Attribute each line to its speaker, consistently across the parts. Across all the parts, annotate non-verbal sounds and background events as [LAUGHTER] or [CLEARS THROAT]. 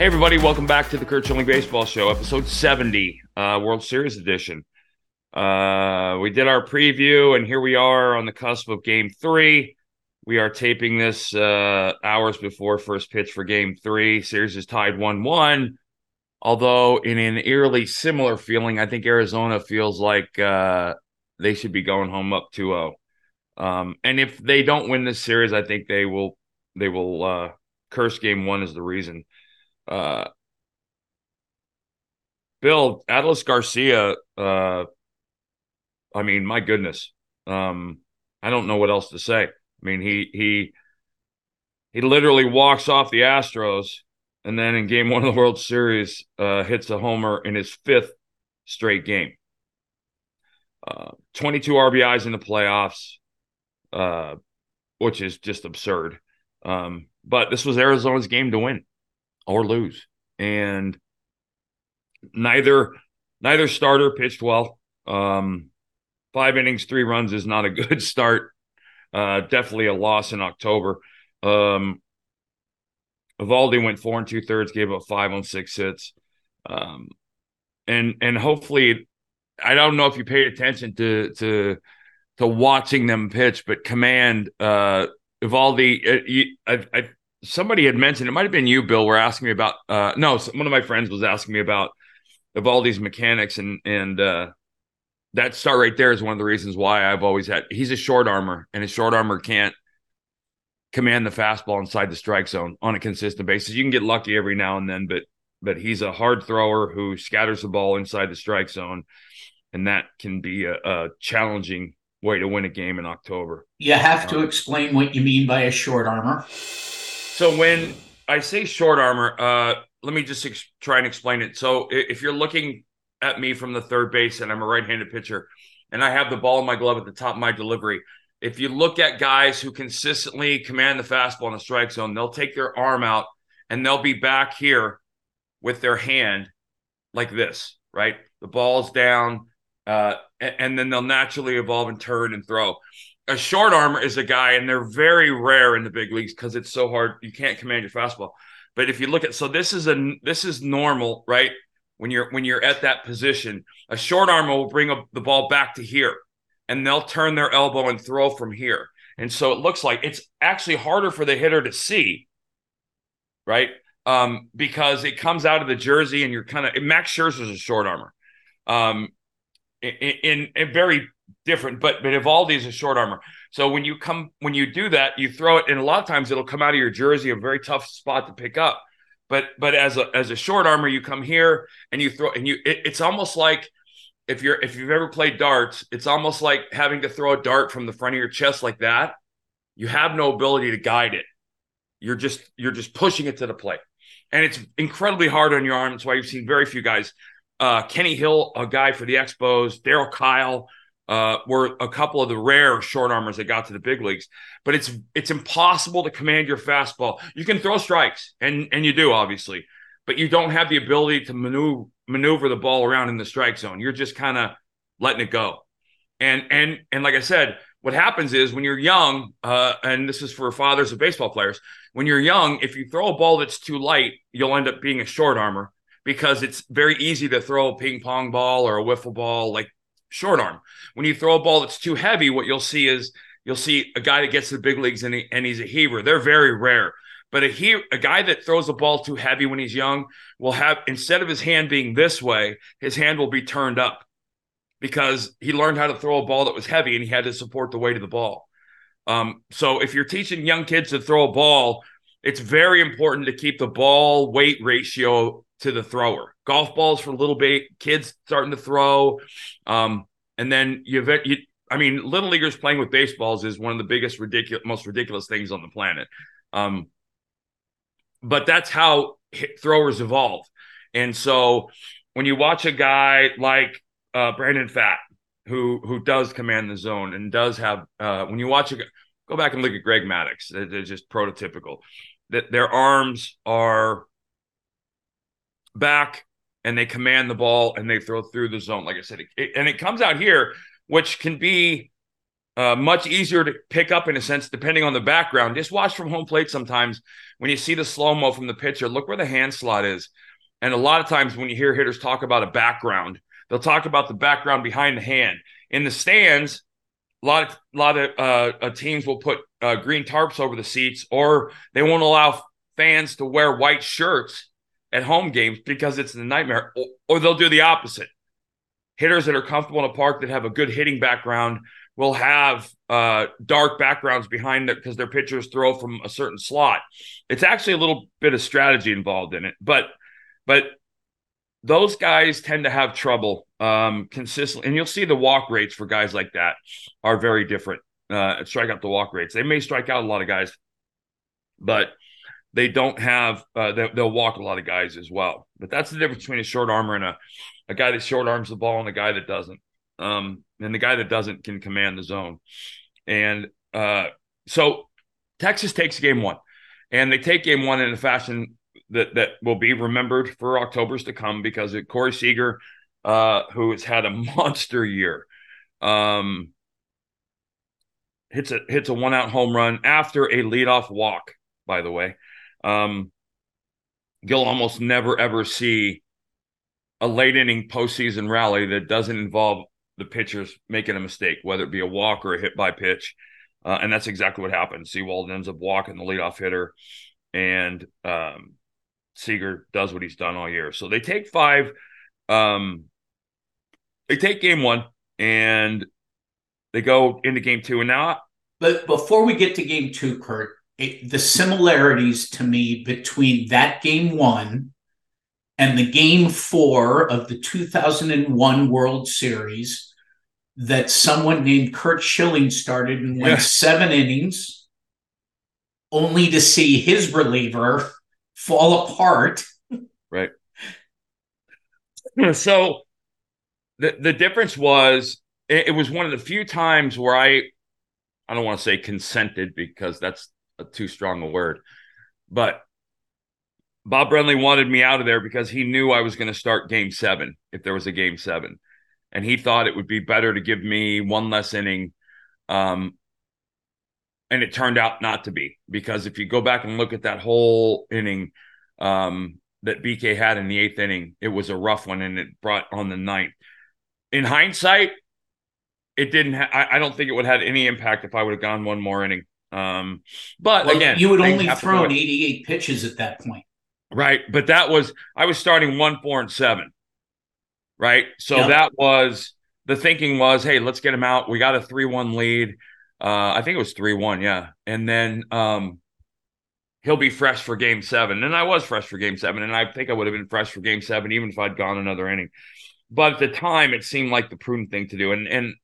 Speaker 1: Hey, everybody, welcome back to the Curt Schilling Baseball Show, episode 70, uh, World Series edition. Uh, we did our preview, and here we are on the cusp of game three. We are taping this uh, hours before first pitch for game three. Series is tied 1 1. Although, in an eerily similar feeling, I think Arizona feels like uh, they should be going home up 2 0. Um, and if they don't win this series, I think they will they will uh, curse game one as the reason. Uh, Bill Adolis Garcia, uh, I mean, my goodness, um, I don't know what else to say. I mean, he he he literally walks off the Astros, and then in Game One of the World Series, uh, hits a homer in his fifth straight game. Uh, 22 RBIs in the playoffs, uh, which is just absurd. Um, but this was Arizona's game to win or lose, and neither neither starter pitched well. Um, five innings, three runs is not a [LAUGHS] good start. Uh, definitely a loss in October. Um, Eovaldi went four and two thirds, gave up five on six hits. Um, and and hopefully, I don't know if you paid attention to to to watching them pitch, but command uh, Eovaldi. Uh, I, I, somebody had mentioned it might have been you, Bill. Were asking me about. Uh, no, one of my friends was asking me about of all these mechanics, and and uh, that star right there is one of the reasons why I've always had. He's a short armor, and a short armor can't command the fastball inside the strike zone on a consistent basis. You can get lucky every now and then, but but he's a hard thrower who scatters the ball inside the strike zone, and that can be a, a challenging way to win a game in October.
Speaker 2: You have to um, explain what you mean by a short armor.
Speaker 1: So when I say short armor, uh, let me just ex- try and explain it. So if you're looking at me from the third base and I'm a right-handed pitcher and I have the ball in my glove at the top of my delivery, if you look at guys who consistently command the fastball in the strike zone, they'll take their arm out and they'll be back here with their hand like this, right? The ball's down, uh, and, and then they'll naturally evolve and turn and throw. A short armor is a guy, and they're very rare in the big leagues because it's so hard. You can't command your fastball. But if you look at so this is a this is normal, right? When you're when you're at that position, a short armor will bring a, the ball back to here and they'll turn their elbow and throw from here. And so it looks like it's actually harder for the hitter to see, right? Um, because it comes out of the jersey and you're kind of Max Scherzer's a short armor. Um, in, in, in, very different, but but Eovaldi is a short armor. So when you come when you do that, you throw it, and a lot of times it'll come out of your jersey, a very tough spot to pick up. But but as a as a short armor, you come here and you throw, and you it, it's almost like if you're if you've ever played darts, it's almost like having to throw a dart from the front of your chest like that. You have no ability to guide it. You're just you're just pushing it to the plate. And it's incredibly hard on your arm. That's why you've seen very few guys. Uh, Kenny Hill, a guy for the Expos, Daryl Kile, uh, were a couple of the rare short armors that got to the big leagues. But it's it's impossible to command your fastball. You can throw strikes, and and you do obviously, but you don't have the ability to maneuver maneuver the ball around in the strike zone. You're just kind of letting it go. And and and like I said, what happens is when you're young, uh, and this is for fathers of baseball players, when you're young, if you throw a ball that's too light, you'll end up being a short armor because it's very easy to throw a ping pong ball or a wiffle ball like short arm. When you throw a ball that's too heavy, what you'll see is you'll see a guy that gets to the big leagues and, he, and he's a heaver. They're very rare. But a he a guy that throws a ball too heavy when he's young will have instead of his hand being this way, his hand will be turned up because he learned how to throw a ball that was heavy and he had to support the weight of the ball. Um, so if you're teaching young kids to throw a ball, it's very important to keep the ball weight ratio to the thrower. Golf balls for little kids starting to throw, um, and then you, you I mean, little leaguers playing with baseballs is one of the biggest ridiculous, most ridiculous things on the planet. Um, but that's how throwers evolve. And so when you watch a guy like uh, Brandon Pfaadt, who who does command the zone and does have, uh, when you watch a go back and look at Greg Maddux, they're just prototypical. That their arms are back and they command the ball and they throw through the zone. Like I said, it, and it comes out here, which can be uh, much easier to pick up in a sense, depending on the background. Just watch from home plate sometimes when you see the slow mo from the pitcher, look where the hand slot is. And a lot of times when you hear hitters talk about a background, they'll talk about the background behind the hand. In the stands, a lot of a lot of uh, uh, teams will put uh, green tarps over the seats, or they won't allow fans to wear white shirts at home games because it's a nightmare. Or, or they'll do the opposite. Hitters that are comfortable in a park that have a good hitting background will have uh, dark backgrounds behind them because their pitchers throw from a certain slot. It's actually a little bit of strategy involved in it, but but those guys tend to have trouble um, consistently, and you'll see the walk rates for guys like that are very different. Uh, strike out the walk rates. They may strike out a lot of guys, but they don't have. Uh, they, will walk a lot of guys as well. But that's the difference between a short armor and a a guy that short arms the ball and a guy that doesn't. Um, and the guy that doesn't can command the zone. And uh, so Texas takes game one, and they take game one in a fashion that that will be remembered for October's to come because of Corey Seager, uh, who has had a [LAUGHS] monster year, um, hits a hits a one out home run after a leadoff walk. By the way, um, you'll almost never ever see a late inning postseason rally that doesn't involve the pitchers making a mistake, whether it be a walk or a hit by pitch. Uh, and that's exactly what happened. Sewald ends up walking the leadoff hitter, and um, Seager does what he's done all year. So they take five. Um, they take game one and they go into game two. And now,
Speaker 2: but before we get to game two, Curt, it, the similarities to me between that game one and the game four of the 2001 World Series that someone named Curt Schilling started and went yeah. seven innings, only to see his reliever fall apart. [LAUGHS]
Speaker 1: Right. So the the difference was it, it, was one of the few times where I I don't want to say consented because that's too strong a word, but Bob Brenly wanted me out of there because he knew I was going to start game seven if there was a game seven. And he thought it would be better to give me one less inning. Um, and it turned out not to be because if you go back and look at that whole inning um, that BK had in the eighth inning, it was a rough one and it brought on the ninth. In hindsight, it didn't. Ha- I, I, don't think it would have had any impact if I would have gone one more inning. Um, but well, again,
Speaker 2: you would only thrown 88 pitches at that point.
Speaker 1: Right. But that was, I was starting one, four, and seven. Right. So yep. that was the thinking was, hey, let's get him out. We got a 3 1 lead. Uh, I think it was 3 1. Yeah. And then um, he'll be fresh for game seven. And I was fresh for game seven. And I think I would have been fresh for game seven, even if I'd gone another inning. But at the time, it seemed like the prudent thing to do. And, and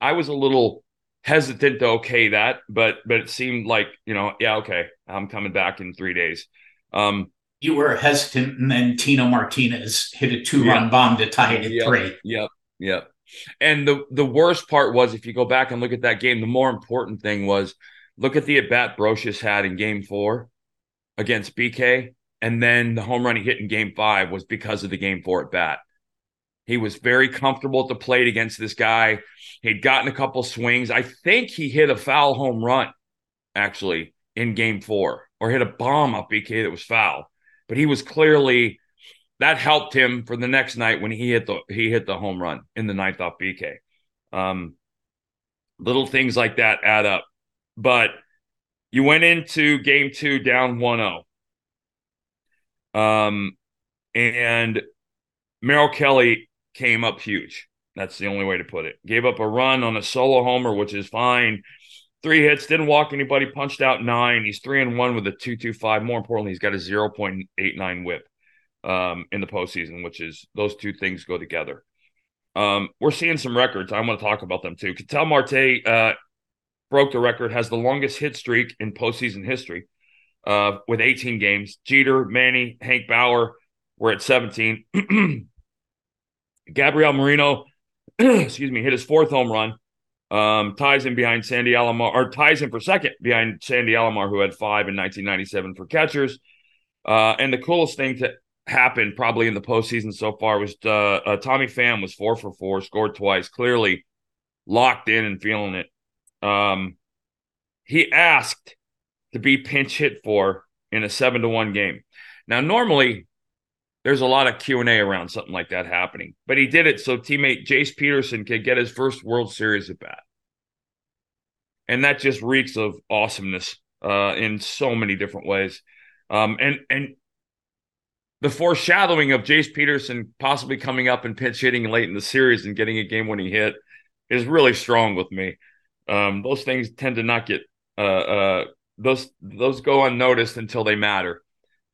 Speaker 1: I was a little hesitant to okay that, but but it seemed like, you know, yeah, okay, I'm coming back in three days. Um,
Speaker 2: you were hesitant, and then Tino Martinez hit a two run yep. bomb to tie it at
Speaker 1: yep.
Speaker 2: three.
Speaker 1: Yep. Yep. And the the worst part was if you go back and look at that game, the more important thing was look at the at bat Brosius had in game four against BK. And then the home run he hit in game five was because of the game four at bat. He was very comfortable at the plate against this guy. He'd gotten a couple swings. I think he hit a foul home run actually in game four or hit a bomb off BK that was foul but he was clearly that helped him for the next night when he hit the he hit the home run in the ninth off BK. Um, little things like that add up. But you went into game two down 1-0. Um, and Merrill Kelly came up huge. That's the only way to put it. Gave up a run on a solo homer, which is fine three hits, didn't walk anybody, punched out nine. He's three and one with a two two five. More importantly, he's got a zero point eight nine whip um, in the postseason, which is those two things go together. Um, we're seeing some records. I want to talk about them too. Ketel Marte uh, broke the record, has the longest hit streak in postseason history uh, with 18 games. Jeter, Manny, Hank Bauer were at 17. [CLEARS THROAT] Gabriel Moreno, [CLEARS THROAT] excuse me, hit his fourth home run um, ties him behind Sandy Alomar, or ties him for second behind Sandy Alomar, who had five in 1997 for catchers. Uh, and the coolest thing to happen probably in the postseason so far was uh, uh, Tommy Pham was four for four, scored twice, clearly locked in and feeling it. Um, he asked to be pinch hit for in a seven to one game. Now, normally there's a lot of Q and A around something like that happening, but he did it so teammate Jace Peterson could get his first World Series at bat, and that just reeks of awesomeness uh, in so many different ways. Um, and and the foreshadowing of Jace Peterson possibly coming up and pinch hitting late in the series and getting a game winning hit is really strong with me. Um, those things tend to not get uh, uh, those those go unnoticed until they matter.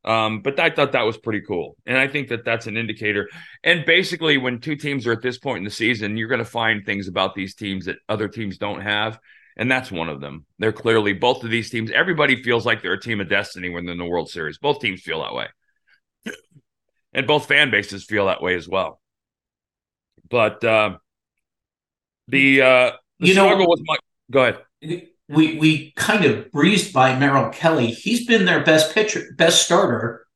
Speaker 1: Um, but I thought that was pretty cool, and I think that that's an indicator. And basically, when two teams are at this point in the season, you're going to find things about these teams that other teams don't have, and that's one of them. They're clearly both of these teams. Everybody feels like they're a team of destiny when they're in the World Series. Both teams feel that way [CLEARS THROAT] and both fan bases feel that way as well. But uh, the uh, the
Speaker 2: You know-
Speaker 1: struggle was my. Go ahead.
Speaker 2: We we kind of breezed by Merrill Kelly. He's been their best pitcher, best starter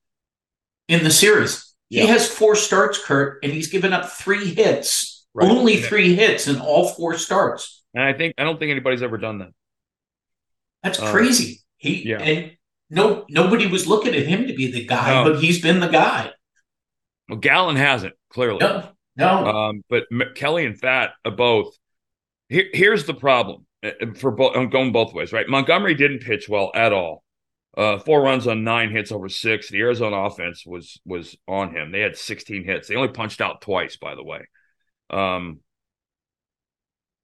Speaker 2: in the series.
Speaker 1: Yeah.
Speaker 2: He has four starts, Curt, and he's given up three hits.
Speaker 1: Right.
Speaker 2: Only
Speaker 1: Yeah.
Speaker 2: three hits in all four starts.
Speaker 1: And I think I don't think anybody's ever done that.
Speaker 2: That's
Speaker 1: Uh,
Speaker 2: crazy. He
Speaker 1: yeah.
Speaker 2: and no nobody was looking at him to be the guy,
Speaker 1: No.
Speaker 2: but he's been the guy.
Speaker 1: Well, Gallen hasn't clearly.
Speaker 2: No, no.
Speaker 1: Um, but M- Kelly and Pfaadt are both. Here, here's the problem for both. Going both ways, right? Montgomery didn't pitch well at all. Uh, four runs on nine hits over six. The Arizona offense was was on him. They had 16 hits. They only punched out twice, by the way. Um,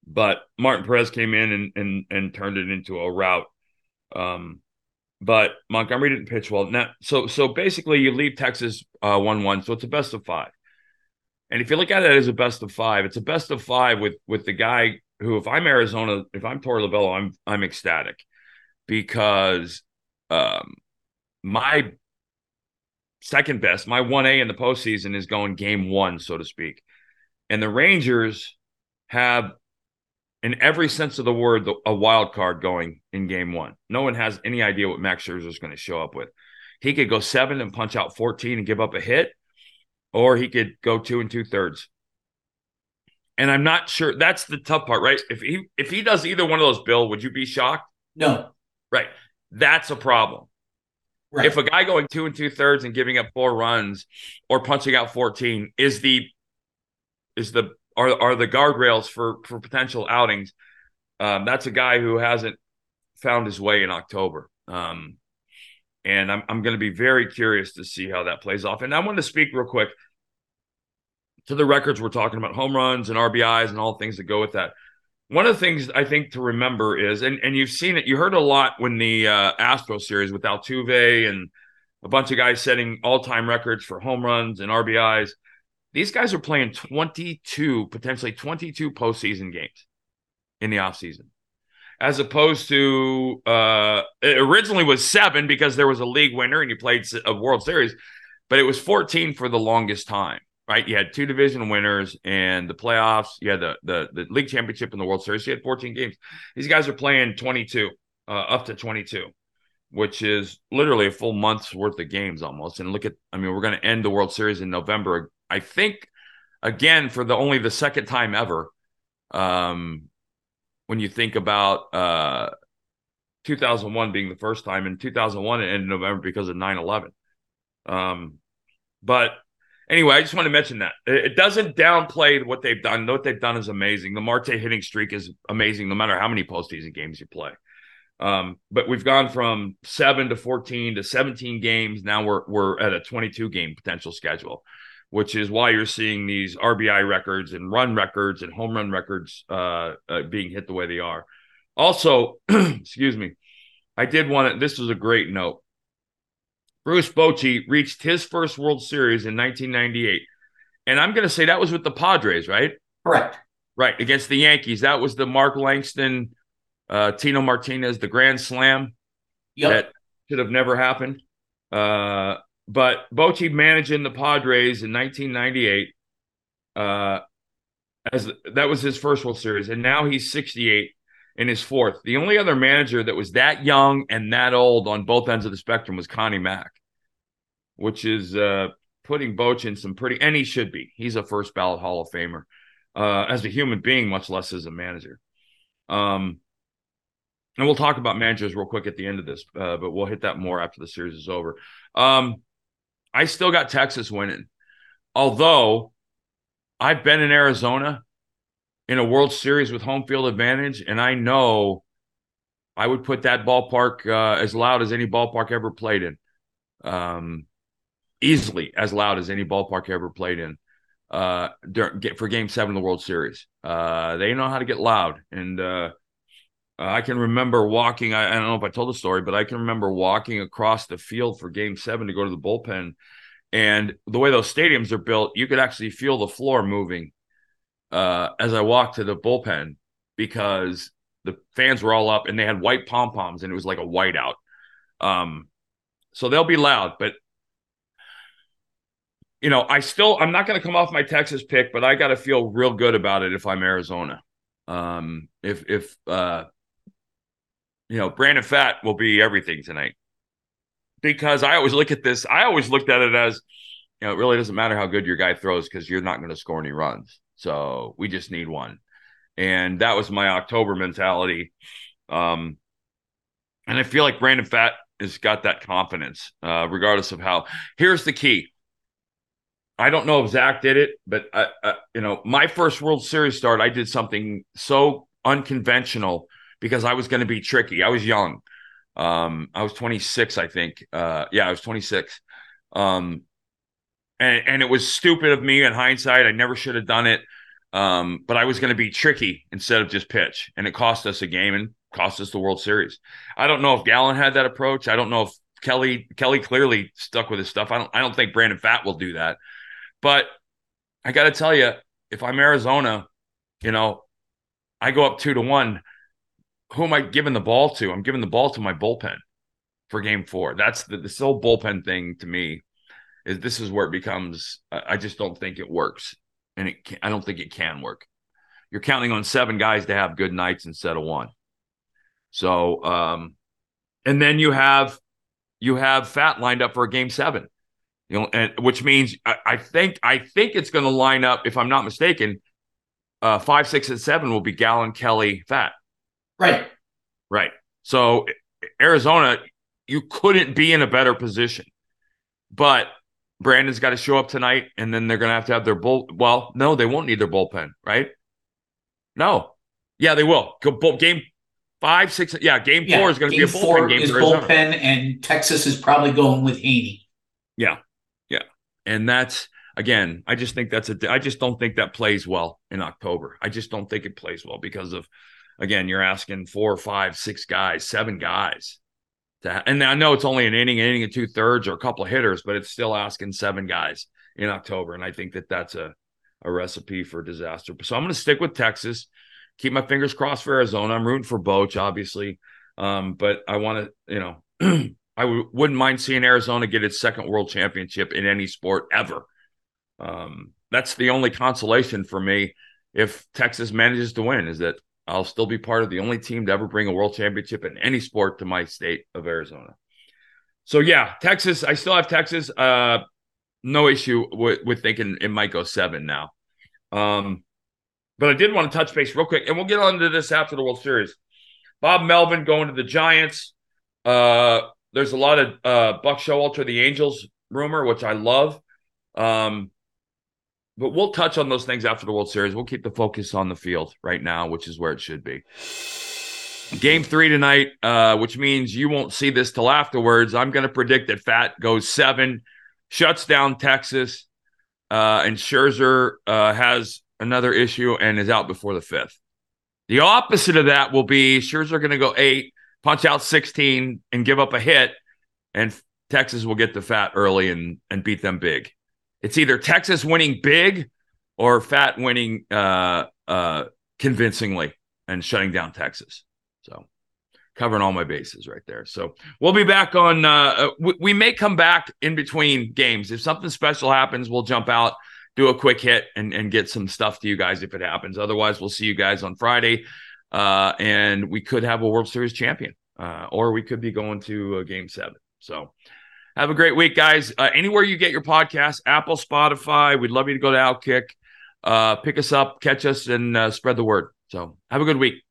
Speaker 1: but Martin Perez came in and and and turned it into a rout. Um, but Montgomery didn't pitch well. Now, so so basically, you leave Texas uh, one one, so it's a best of five. And if you look at it as a best of five, it's a best of five with with the guy who, if I'm Arizona, if I'm Torey Lovullo, I'm I'm ecstatic because um, my second best, my one A in the postseason is going game one, so to speak, and the Rangers have, in every sense of the word, a wild card going in game one. No one has any idea what Max Scherzer is going to show up with. He could go seven and punch out 14 and give up a hit, or he could go two and two thirds. And I'm not sure that's the tough part, right? If he if he does either one of those, Bill, would you be shocked?
Speaker 2: no.
Speaker 1: Right. That's a problem.
Speaker 2: Right.
Speaker 1: If a guy going two and two thirds and giving up four runs or punching out 14 is the is the are are the guardrails for for potential outings, um, that's a guy who hasn't found his way in October. Um, and I'm I'm going to be very curious to see how that plays off. And I want to speak real quick to the records we're talking about, home runs and RBIs and all things that go with that. One of the things I think to remember is, and, and you've seen it, you heard a lot when the uh, Astro series with Altuve and a bunch of guys setting all time records for home runs and RBIs. These guys are playing 22, potentially 22 postseason games in the offseason, as opposed to uh, it originally was seven because there was a league winner and you played a World Series, but it was 14 for the longest time right? You had two division winners and the playoffs. You had the the, the league championship and the World Series. You had 14 games. These guys are playing 22, uh, up to 22, which is literally a full month's worth of games almost. And look at, I mean, we're going to end the World Series in November. I think again for the only the second time ever. Um, when you think about uh 2001 being the first time, and 2001 it ended in November because of 9/11. Um, but anyway, I just want to mention that it, doesn't downplay what they've done. What they've done is amazing. The Marte hitting streak is amazing, no matter how many postseason games you play. Um, but we've gone from seven to 14 to 17 games. Now we're we're at a 22 game potential schedule, which is why you're seeing these RBI records and run records and home run records uh, uh, being hit the way they are. Also, [CLEARS THROAT] excuse me, I did want to. This was a great note. Bruce Bochy reached his first World Series in 1998. And I'm going to say that was with the Padres, right?
Speaker 2: Correct.
Speaker 1: Right. Against the Yankees. That was the Mark Langston, uh, Tino Martinez, the Grand Slam
Speaker 2: Yep.
Speaker 1: that should have never happened. Uh, but Bochy managing the Padres in 1998. Uh, as that was his first World Series, and now he's 68 in his fourth. The only other manager that was that young and that old on both ends of the spectrum was Connie Mack, which is uh, putting Boch in some pretty, and he should be. He's a first ballot Hall of Famer uh, as a human being, much less as a manager. Um, and we'll talk about managers real quick at the end of this, uh, but we'll hit that more after the series is over. Um, I still got Texas winning, although I've been in Arizona in a World Series with home field advantage, and I know I would put that ballpark uh, as loud as any ballpark ever played in, um, easily as loud as any ballpark ever played in uh, for Game Seven of the World Series. Uh, they know how to get loud, and uh, I can remember walking. I, I, don't know if I told the story, but I can remember walking across the field for Game Seven to go to the bullpen, and the way those stadiums are built, you could actually feel the floor moving uh, as I walked to the bullpen because the fans were all up and they had white pom poms and it was like a whiteout. Um, so they'll be loud, but you know, I still I'm not going to come off my Texas pick, but I got to feel real good about it if I'm Arizona. Um, if if uh, you know, Brandon Pfaadt will be everything tonight because I always look at this. I always looked at it as, you know, it really doesn't matter how good your guy throws because you're not going to score any runs. So we just need one. And that was my October mentality. Um, and I feel like Brandon Pfaadt has got that confidence, uh, regardless of how. Here's the key. I don't know if Zac did it, but I, I, you know, my first World Series start, I did something so unconventional because I was going to be tricky. I was young. Um, I was 26, I think. Uh, yeah, I was 26. Um, and, and it was stupid of me in hindsight. I never should have done it. Um, but I was going to be tricky instead of just pitch, and it cost us a game and cost us the World Series. I don't know if Gallen had that approach. I don't know if Kelly Kelly clearly stuck with his stuff. I don't I don't think Brandon Pfaadt will do that. But I got to tell you, if I'm Arizona, you know, I go up two to one. Who am I giving the ball to? I'm giving the ball to my bullpen for Game Four. That's the this whole bullpen thing to me is this is where it becomes I just don't think it works. And it can, I don't think it can work. You're counting on seven guys to have good nights instead of one. So um and then you have you have Pfaadt lined up for a game seven. You know, and which means I, I think I think it's going to line up, if I'm not mistaken, uh five, six, and seven will be Gallen, Kelly, Pfaadt.
Speaker 2: Right.
Speaker 1: Right. So Arizona, you couldn't be in a better position. But Brandon's got to show up tonight, and then they're going to have to have their bull. Well, no, they won't need their bullpen, right? No, yeah, they will. Game five, six, yeah, game yeah, four is going to be a bullpen four game. Is
Speaker 2: bullpen, and Texas is probably going with Heaney.
Speaker 1: Yeah, yeah, and that's again. I just think that's a. I just don't think that plays well in October. I just don't think it plays well because of, again, you're asking four, five, six guys, seven guys to, and I know it's only an inning, an inning and two thirds, or a couple of hitters, but it's still asking seven guys in October, and I think that that's a a recipe for disaster. So I'm going to stick with Texas. Keep my fingers crossed for Arizona. I'm rooting for Boch, obviously, um, but I want to, you know, [CLEARS THROAT] I w- wouldn't mind seeing Arizona get its second World Championship in any sport ever. Um, that's the only consolation for me if Texas manages to win is that I'll still be part of the only team to ever bring a world championship in any sport to my state of Arizona. So yeah, Texas. I still have Texas. Uh, no issue with, with thinking it might go seven now. Um, but I did want to touch base real quick, and we'll get on to this after the World Series. Bob Melvin going to the Giants. Uh, there's a lot of uh, Buck Showalter, the Angels rumor, which I love. Um, but we'll touch on those things after the World Series. We'll keep the focus on the field right now, which is where it should be. Game three tonight, uh, which means you won't see this till afterwards. I'm going to predict that Pfaadt goes seven, shuts down Texas, uh, and Scherzer uh, has another issue and is out before the fifth. The opposite of that will be Scherzer going to go eight, punch out 16, and give up a hit, and Texas will get the fat early and and beat them big it's either Texas winning big or Pfaadt winning uh, uh, convincingly and shutting down Texas. So covering all my bases right there. So we'll be back on. Uh, we, we may come back in between games if something special happens. We'll jump out, do a quick hit, and and get some stuff to you guys if it happens. Otherwise, we'll see you guys on Friday, uh, and we could have a World Series champion, uh, or we could be going to a Game Seven. So. Have a great week, guys. Uh, anywhere you get your podcast, Apple, Spotify, we'd love you to go to Outkick. Uh, pick us up, catch us, and uh, spread the word. So have a good week.